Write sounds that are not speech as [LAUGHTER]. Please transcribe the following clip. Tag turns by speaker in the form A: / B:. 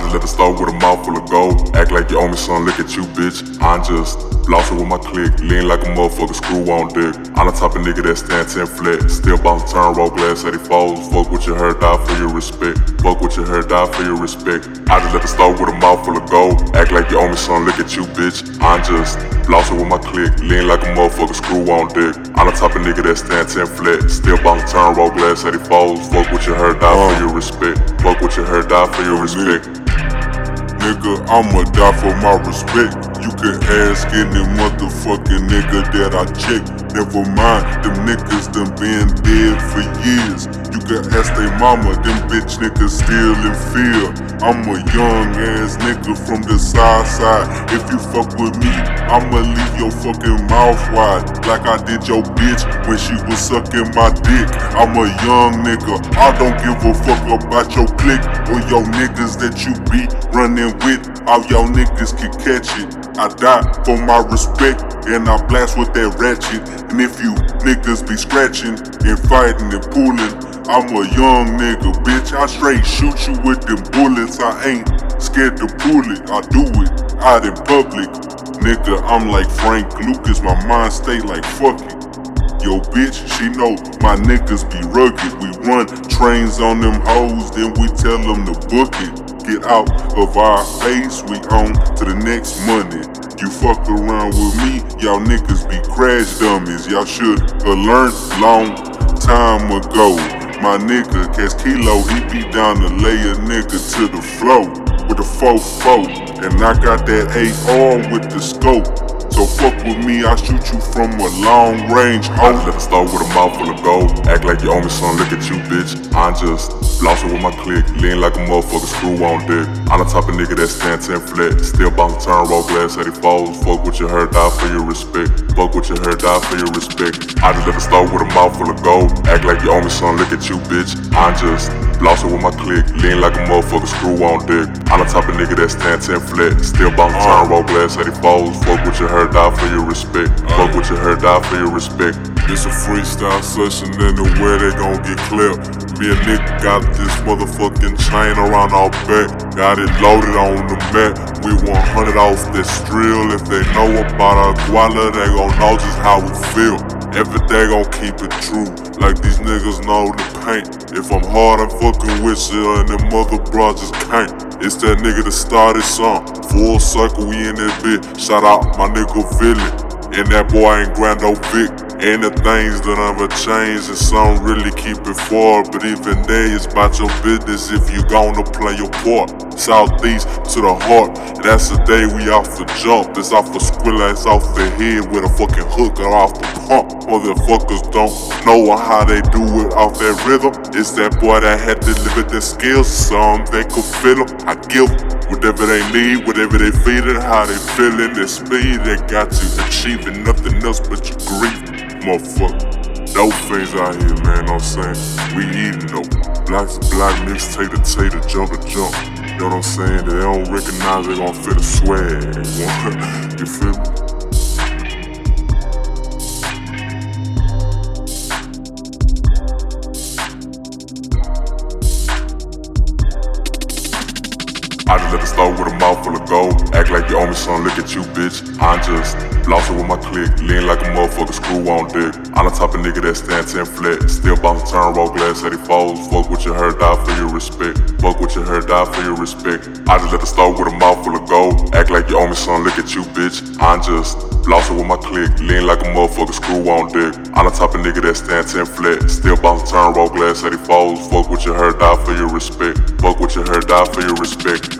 A: I just let the start with a mouth full of gold. Act like you owe me son, look at you, bitch. I'm just flossing with my click, lean like a motherfucker, screw on dick. I'm the type of nigga that stand 10 flat. Still bout to turn roll glass at he falls. Fuck with your hair, die for your respect. Fuck with your hair, die for your respect. I just let the start with a mouth full of gold. Act like you owe me son, look at you, bitch. I'm just flossing with my click, lean like a motherfucker, screw on dick. I'm the type of nigga that stand 10 flat. Still bout to turn roll glass at he falls. Fuck with oh. your hair, die for your respect. Fuck with your hair, die for your respect.
B: Nigga, I'ma die for my respect. You can ask any motherfucking nigga that I check. Never mind, them niggas done been dead for years. You can ask they mama, them bitch niggas still in fear. I'm a young ass nigga from the side side. If you fuck with me, I'ma leave your fucking mouth wide. Like I did your bitch when she was sucking my dick. I'm a young nigga, I don't give a fuck about your clique or your niggas that you be running with. All y'all niggas can catch it. I die for my respect and I blast with that ratchet. And if you niggas be scratching and fighting and pulling, I'm a young nigga, bitch. I straight shoot you with them bullets. I ain't scared to pull it. I do it out in public. Nigga, I'm like Frank Lucas. My mind stay like fuck it. Yo, bitch, she know my niggas be rugged. We run trains on them hoes, then we tell them to book it. Get out of our face, we on to the next money. You fuck around with me, y'all niggas be crash dummies. Y'all should have learned long time ago. My nigga, Cash Kilo, he be down to lay a nigga to the flow with a 4-4. And I got that AR with the scope. So fuck with me, I shoot you from a long range.
A: I just the start with a mouth full of gold. Act like you owe me son, look at you, bitch. I'm just flossing with my click, lean like a motherfucker, screw on dick. I'm the type of nigga that stand 10 flat. Still to turn roll glass at he falls. Fuck with your hair, die for your respect. Fuck with your hair, die for your respect. I just let the start with a mouth full of gold. Like you owe me son, look at you, bitch. I'm just flossing with my click, lean like a motherfucker, screw on dick. I'm the type of nigga that stand 10 flat. Still bout to turn roll glass at he falls. Fuck with your hair, die for your respect. Uh. Fuck with your hair, die for your respect.
B: It's a freestyle session and the way they gon' get clipped. Me and Nick got this motherfucking chain around our back. Got it loaded on the mat. We 100 off this drill. If they know about our guala, they gon' know just how we feel. Every day gon' keep it true. Like these niggas know the paint. If I'm hard, I'm fucking with you, and them mother bros just can't. It's that nigga that started song. Full circle, we in that bitch. Shout out my nigga Villain. And that boy ain't Grando Vic. And the things that never change, and some really keep it forward. But even there, it's about your business if you gonna play your part. Southeast to the heart, that's the day we off the jump. It's off the squilla, it's off the head with a fucking hook off the pump. Motherfuckers don't know how they do it off that rhythm. It's that boy that had delivered their skills, some they could feel them. I give whatever they need, whatever they feeling, how they feeling, the speed they got you achieving nothing else but your grief, motherfucker. Dope things out here, man, I'm saying? We eating though. Blacks to black, niggas take tater tater, jump to jump. You know what I'm saying? They don't recognize they gon' feel the swag. [LAUGHS] you feel me?
A: I just let the start with a mouth full of gold. Act like you owe me son, look at you, bitch. I'm just flossing with my click, lean like a motherfucker, screw on dick. I'm the type of nigga that stand 10 flat. Still bout to turn roll glass at he falls. Fuck with your hair, die for your respect. Fuck with your hair, die for your respect. I just let the start with a mouth full of gold. Act like you owe me son, look at you, bitch. I'm just flossing with my click, lean like a motherfucker, screw on dick. I'm the type of nigga that stand 10 flat. Still bout to turn roll glass at he falls. Fuck with your hair, die for your respect. Fuck with your hair, die for your respect.